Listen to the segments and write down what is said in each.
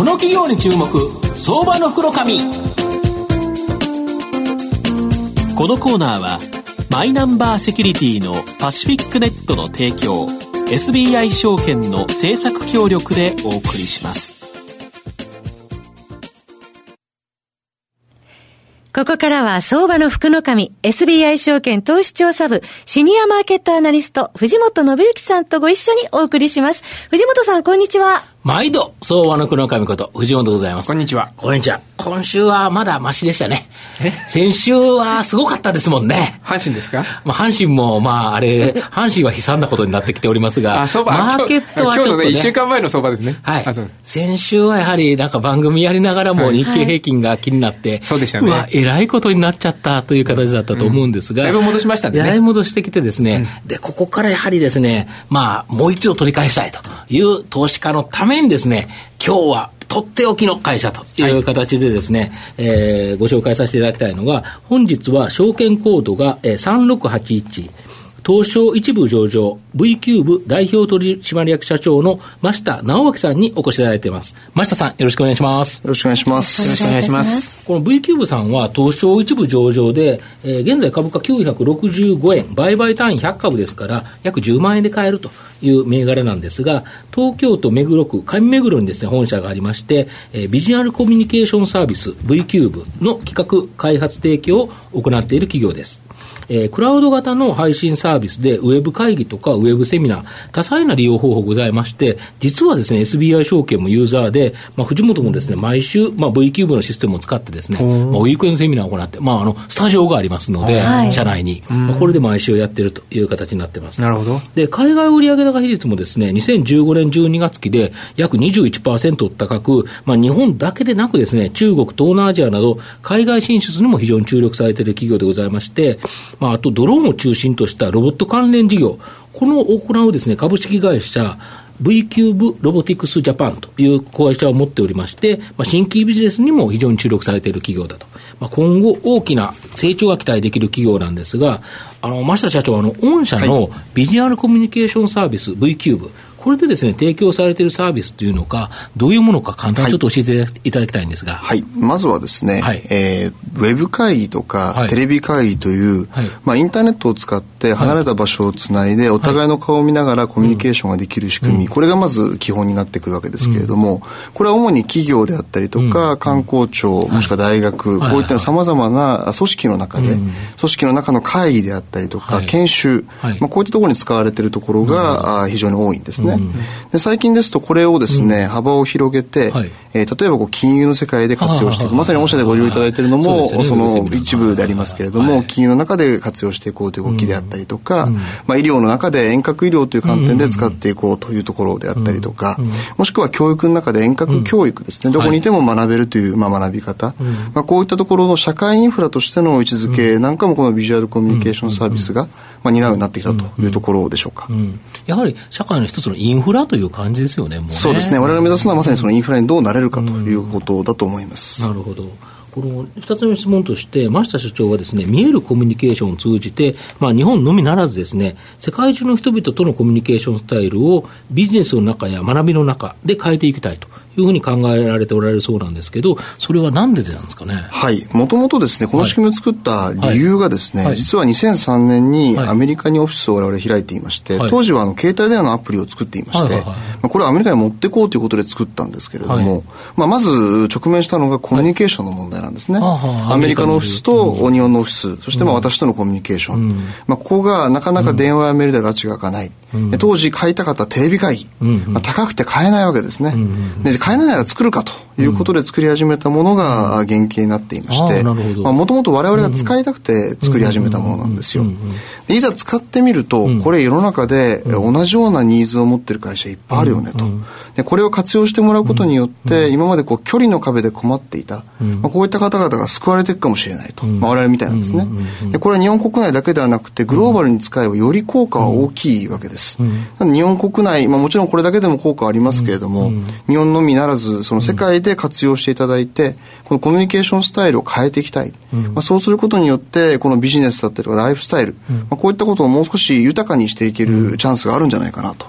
この企業に注目相場の袋紙このコーナーはマイナンバーセキュリティのパシフィックネットの提供 SBI 証券の政策協力でお送りしますここからは相場の福の神、SBI 証券投資調査部、シニアマーケットアナリスト、藤本信之さんとご一緒にお送りします。藤本さん、こんにちは。毎度、相場の黒神こと、藤本でございます。こんにちは。こんにちは。今週はまだマシでしたね。先週はすごかったですもんね。阪神ですか？まあ、阪神も、まあ、あれ、阪神は悲惨なことになってきておりますが、あ、相場、マーケットはちょっと、ね、ね、1週間前の相場ですね。はい。先週はやはり、なんか番組やりながらも日経平均が気になって、はい、そうでしたね。うわ、えらいことになっちゃったという形だったと思うんですが、うん、だいぶ戻しましたね。だいぶ戻してきてですね、うん、で、ここからやはりですね、まあ、もう一度取り返したいという投資家のためにですね、今日はとっておきの会社という形でですね、はい、えー、ご紹介させていただきたいのが、本日は証券コードが3681、東証一部上場 V キューブ代表取締役社長の増田直明さんにお越しいただいています。間下さん、よろしくお願いします。よろしくお願いします。よろしくお願いします。この V キューブさんは東証一部上場で、えー、現在株価965円、売買単位100株ですから、約10万円で買えるという銘柄なんですが、東京都目黒区上目黒にですね、本社がありまして、えー、ビジュアルコミュニケーションサービス V キューブの企画開発提供を行っている企業です。えー、クラウド型の配信サービスで、ウェブ会議とかウェブセミナー、多彩な利用方法ございまして、実はですね、SBI 証券もユーザーで、まあ、藤本もですね、毎週、まあ、V キューブのシステムを使ってですね、まあ、ウィークエンドセミナーを行って、まあ、あの、スタジオがありますので、社内に、まあ、これで毎週やってるという形になってます。なるほど。で、海外売上高比率もですね、2015年12月期で約21%高く、まあ、日本だけでなくですね、中国、東南アジアなど、海外進出にも非常に注力されている企業でございまして、まあ、あとドローンを中心としたロボット関連事業、この行うですね、株式会社、V キューブロボティクスジャパンという会社を持っておりまして、まあ、新規ビジネスにも非常に注力されている企業だと。まあ、今後大きな成長が期待できる企業なんですが、あの、増田社長、あの、御社のビジュアルコミュニケーションサービス V キューブ、これでですね、提供されているサービスというのか、どういうものか簡単にちょっと教えていただきたいんですが。はい。まずはですね、はい、えー、ウェブ会議とか、はい、テレビ会議という、はい、まあ、インターネットを使って離れた場所をつないで、お互いの顔を見ながらコミュニケーションができる仕組み、これがまず基本になってくるわけですけれども、これは主に企業であったりとか、観光庁、もしくは大学、こういったさまざまな組織の中で、組織の中の会議であったりとか、研修、まあ、こういったところに使われているところが、非常に多いんですね。で最近ですとこれをですね、幅を広げて、えー、例えばこう金融の世界で活用していく。まさに御社でご利用いただいているのも、その一部でありますけれども、金融の中で活用していこうという動きであったりとか、まあ、医療の中で遠隔医療という観点で使っていこうというところであったりとか、もしくは教育の中で遠隔教育ですね、どこにいても学べるという、まあ、学び方、まあ、こういったところの社会インフラとしての位置づけなんかもこのビジュアルコミュニケーションサービスが、まあ、担うようになってきたというところでしょうか、やはり社会の一つのインフラという感じですよね、ねそうですね、我々目指すのはまさにそのインフラにどうなれるかということだと思います。なるほど。この2つ目の質問として、増田所長はですね、見えるコミュニケーションを通じて、まあ、日本のみならずですね、世界中の人々とのコミュニケーションスタイルをビジネスの中や学びの中で変えていきたいと。いうふうに考えられておられるそうなんですけど、それはなんでなんですかね？はい。もともとですね、この仕組みを作った理由がですね、はい。はい、実は2003年にアメリカにオフィスを我々開いていまして、はい、当時はあの携帯電話のアプリを作っていまして、まあ、これはアメリカに持っていこうということで作ったんですけれども、まあ、まず直面したのがコミュニケーションの問題なんですね。アメリカのオフィスと日本のオフィス、そしてまあ私とのコミュニケーション。うん、まあ、ここがなかなか電話やメールで拉致が開かない。うん、当時買いたかったテレビ会議。まあ、高くて買えないわけですね。で買えないなら作るかということで作り始めたものが原型になっていまして、もともと我々が使いたくて作り始めたものなんですよ。いざ使ってみると、これ世の中で同じようなニーズを持ってる会社いっぱいあるよねと。でこれを活用してもらうことによって、今までこう距離の壁で困っていた、まあ、こういった方々が救われていくかもしれないと。まあ、我々みたいなんですね。でこれは日本国内だけではなくて、グローバルに使えばより効果は大きいわけです。日本国内、まあ、もちろんこれだけでも効果はありますけれども、日本のみならず、その世界で活用していただいて、このコミュニケーションスタイルを変えていきたい。まあ、そうすることによって、このビジネスだったりとかライフスタイル、まあ、こういったことをもう少し豊かにしていけるチャンスがあるんじゃないかなと。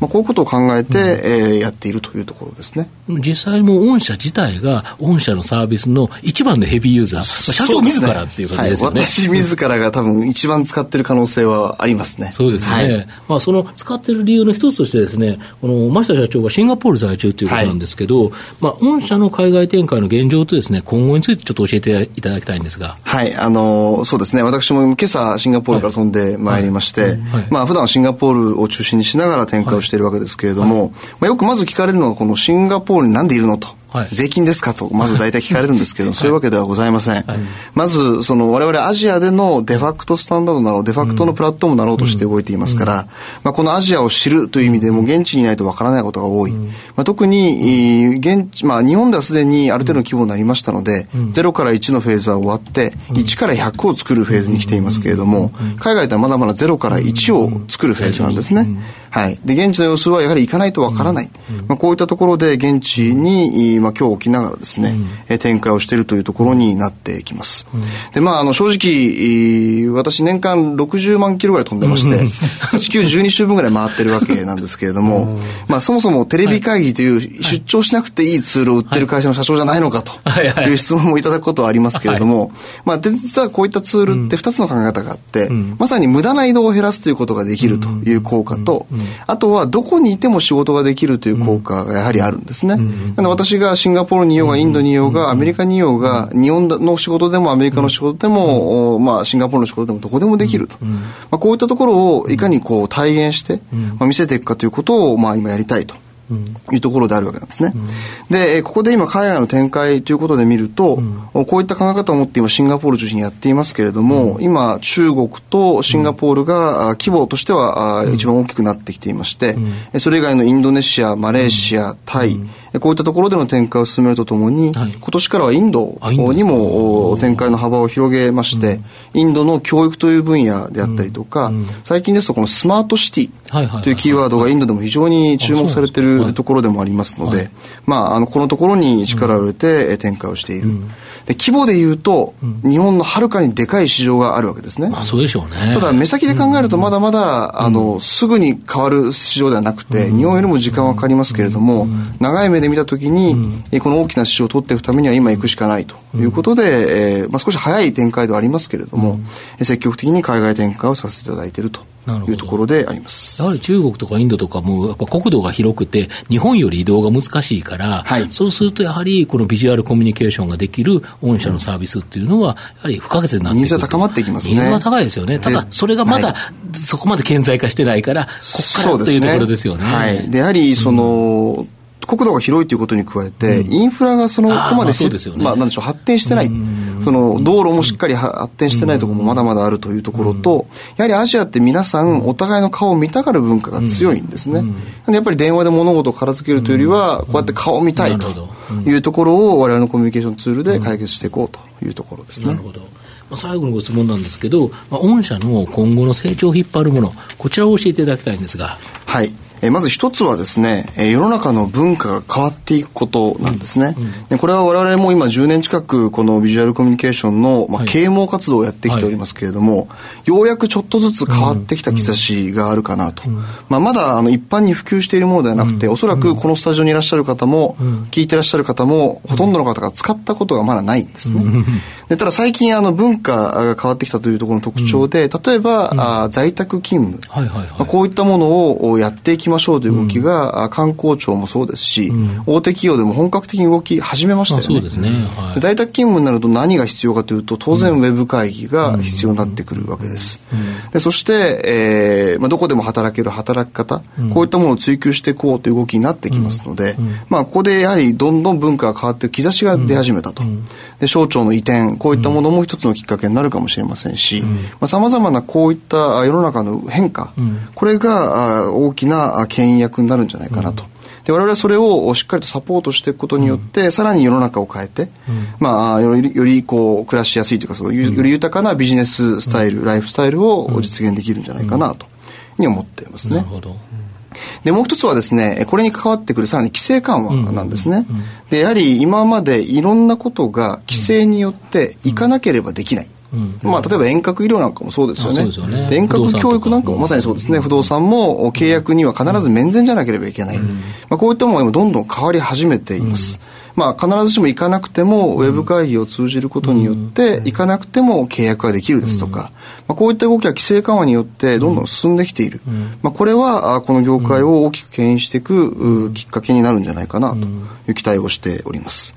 まあ、こういうことを考えて、うん、えー、やっているというところですね。実際も御社自体が、御社のサービスの一番のヘビーユーザー、社長自らっていう感じですよね。はい、私自らが多分一番使ってる可能性はありますね。そうですね。はい、まあ、その使ってる理由の一つとしてですね、この増田社長はシンガポール在住ということなんですけど、はい、まあ、御社の海外展開の現状とですね、今後についてちょっと教えていただきたいんですが。はい、あの、そうですね。私も今朝シンガポールから飛んでまいりまして、はいはい、まあ、普段はシンガポールを中心にしながら展開をしているわけですけれども、まあ、よくまず聞かれるのはこのシンガポールになんでいるの？と。はい、税金ですか？と、まず大体聞かれるんですけど、そういうわけではございません。はい、まず、その我々アジアでのデファクトスタンダードなろう、デファクトのプラットフォームになろうとして動いていますから、まあ、このアジアを知るという意味でも現地にいないとわからないことが多い。まあ、特に、現地、まあ、日本ではすでにある程度の規模になりましたので、0から1のフェーズは終わって、1から100を作るフェーズに来ていますけれども、海外ではまだまだ0から1を作るフェーズなんですね。はい。で、現地の様子はやはり行かないとわからない。まあ、こういったところで現地に、まあ、今日起きながらですね、うん、展開をしているというところになってきます。うん、で、まあ、あの、正直、私年間60万キロぐらい飛んでまして、地球12周分ぐらい回ってるわけなんですけれども、まあ、そもそもテレビ会議という出張しなくていいツールを売ってる会社の社長じゃないのかという質問もいただくことはありますけれども、まあ、実はこういったツールって2つの考え方があって、まさに無駄な移動を減らすということができるという効果と、あとはどこにいても仕事ができるという効果がやはりあるんですね。なので私がシンガポールにいようが、インドにいようが、アメリカにいようが、日本の仕事でもアメリカの仕事でも、まあ、シンガポールの仕事でもどこでもできると。まあ、こういったところをいかにこう体現して、まあ、見せていくかということを、まあ、今やりたいと。いうところであるわけなんですね。で、ここで今海外の展開ということで見ると、こういった考え方を持って今シンガポール中心にやっていますけれども、今中国とシンガポールが規模としては一番大きくなってきていまして、それ以外のインドネシア、マレーシア、タイ、こういったところでの展開を進めるとともに、はい、今年からはインドにも展開の幅を広げまして、インドの教育という分野であったりとか、最近ですとこのスマートシティというキーワードがインドでも非常に注目されてい。るところでもありますので、まあ、あの、このところに力を入れて展開をしている。で規模で言うと、うん、日本のはるかにでかい市場があるわけですね。まあそうでしょうね。ただ目先で考えるとまだまだ、あの、すぐに変わる市場ではなくて、日本よりも時間はかかりますけれども、長い目で見たときに、この大きな市場を取っていくためには今行くしかないということで、えー、まあ少し早い展開ではありますけれども、積極的に海外展開をさせていただいていると。いうところでありますやはり中国とかインドとかも、やっぱ国土が広くて、日本より移動が難しいから、はい、そうするとやはりこのビジュアルコミュニケーションができる御社のサービスっていうのは、やはり不可欠になってニーズは高まっていきますね。ニーズは高いですよね。ただ、それがまだ、そこまで顕在化してないから、ここからというところですよね。はい。で、やはり、その、うん国土が広いということに加えて、うん、インフラがその、ここまで、まあ、なんでしょう、発展してない。その、道路もしっかり発展してないところもまだまだあるというところと、やはりアジアって皆さん、お互いの顔を見たがる文化が強いんですね。やっぱり電話で物事を片付けるというよりは、こうやって顔を見たいというところを、我々のコミュニケーションツールで解決していこうというところですね。なるほど。最後のご質問なんですけど、まあ、御社の今後の成長を引っ張るもの、こちらを教えていただきたいんですが。はい。えまず一つはですね、え世の中の文化が変わっていくことなんですね、うん、これは我々も今10年近くこのビジュアルコミュニケーションの、まあ、啓蒙活動をやってきておりますけれども、はい、ようやくちょっとずつ変わってきた兆しがあるかなと、まあ、まだあの一般に普及しているものではなくて、おそらくこのスタジオにいらっしゃる方も、聞いてらっしゃる方も、ほとんどの方が使ったことがまだないんですね、でただ最近あの文化が変わってきたというところの特徴で、例えば、あ在宅勤務、はいはいはい。まあ、こういったものをやっていきましょうという動きが、観光庁もそうですし、大手企業でも本格的に動き始めましたよね。そうですね、はい、在宅勤務になると何が必要かというと、当然ウェブ会議が必要になってくるわけです。でそして、えーまあ、どこでも働ける働き方、こういったものを追求していこうという動きになってきますので、まあ、ここでやはりどんどん文化が変わって兆しが出始めたと。で省庁の移転、こういったものも一つのきっかけになるかもしれませんし、さまざ、まなこういった世の中の変化、これが大きな牽引役になるんじゃないかなと。で我々はそれをしっかりとサポートしていくことによって、うん、さらに世の中を変えて、うん、まあ、よりよりこう暮らしやすいというかそのより豊かなビジネススタイル、うん、ライフスタイルを実現できるんじゃないかなとに思っていますね。なるほどで、もう一つはですね、これに関わってくるさらに規制緩和なんですね。で、やはり今までいろんなことが規制によっていかなければできない。うん、まあ、例えば遠隔医療なんかもそうですよね。よね遠隔教育なんかもまさにそうですね。不動産も契約には必ず面前じゃなければいけない。まあ、こういったものがどんどん変わり始めています。まあ、必ずしも行かなくても、ウェブ会議を通じることによって、行かなくても契約ができるですとか、まあ、こういった動きは規制緩和によってどんどん進んできている。まあ、これは、この業界を大きく牽引していくきっかけになるんじゃないかなという期待をしております。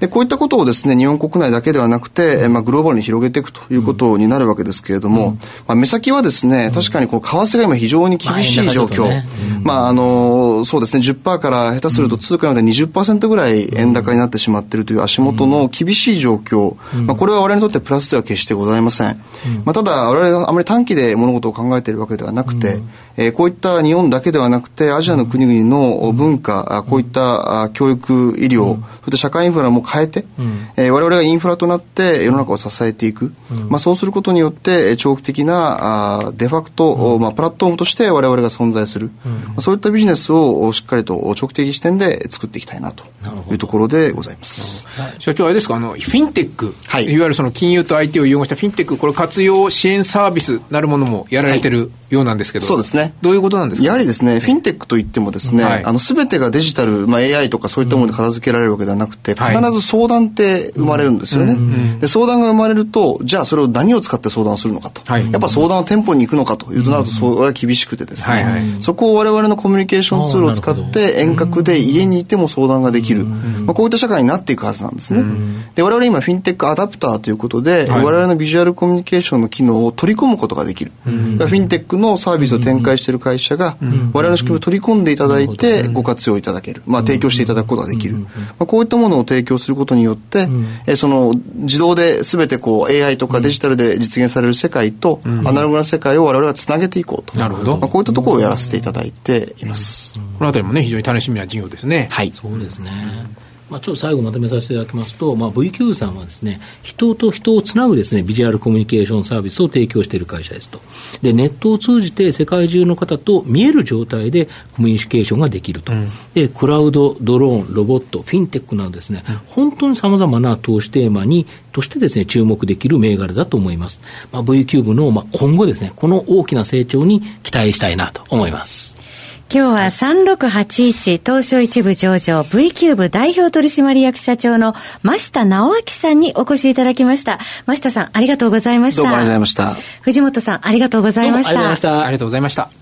で、こういったことをですね、日本国内だけではなくて、まあ、グローバルに広げていくということになるわけですけれども、うん、まあ、目先はですね、確かにこう、為替が今非常に厳しい状況。まあ、あ、あの、そうですね、10%から下手すると通貨なので20%ぐらい円高になってしまっているという足元の厳しい状況。まあ、これは我々にとってプラスでは決してございません。まあ、ただ、我々があまり短期で物事を考えているわけではなくて、えー、こういった日本だけではなくて、アジアの国々の文化、こういった教育、医療、そして社会インフラも変えて、うん、えー、我々がインフラとなって世の中を支えていく、うん、まあ、そうすることによって長期的なあデファクト、うん、まあ、プラットフォームとして我々が存在する、うん、まあ、そういったビジネスをしっかりと長期的視点で作っていきたいなというところでございます。社長あれですか？あのフィンテック、はい、いわゆるその金融と IT を融合したフィンテック。これ活用支援サービスなるものもやられてる、はいようなんですけど。そうですね。どういうことなんですか？やはりですね、フィンテックといってもですね、はい、あの、すべてがデジタル、まあ AI とかそういったもので片付けられるわけではなくて、必ず相談って生まれるんですよね。で、相談が生まれると、じゃあそれを何を使って相談するのかと。はい、やっぱ相談は店舗に行くのかというとなると、それは厳しくてですね、はいはい、そこを我々のコミュニケーションツールを使って遠隔で家にいても相談ができる。まあ、こういった社会になっていくはずなんですね。で、我々今フィンテックアダプターということで、はい、我々のビジュアルコミュニケーションの機能を取り込むことができる。フィンテックのサービスを展開している会社が、我々の仕組みを取り込んでいただいて、ご活用いただける。まあ、提供していただくことができる。まあ、こういったものを提供することによって、えその、自動で全てこう、AI とかデジタルで実現される世界と、アナログな世界を我々はつなげていこうと。なるほど。まあ、こういったところをやらせていただいています。このあたりもね、非常に楽しみな事業ですね。はい。そうですね。まあ、ちょっと最後まとめさせていただきますと、まあ、VQ さんはですね、人と人をつなぐですね、ビジュアルコミュニケーションサービスを提供している会社ですと。で、ネットを通じて世界中の方と見える状態でコミュニケーションができると。うん、で、クラウド、ドローン、ロボット、フィンテックなどですね、うん、本当に様々な投資テーマに、としてですね、注目できる銘柄だと思います。まあ、ブイキューブの、まあ、今後ですね、この大きな成長に期待したいなと思います。今日は3681東証一部上場 V キューブ代表取締役社長の真下直明さんにお越しいただきました。間下さんありがとうございました。どうもありがとうございました。藤本さんありがとうございました。ありがとうございました。ありがとうございました。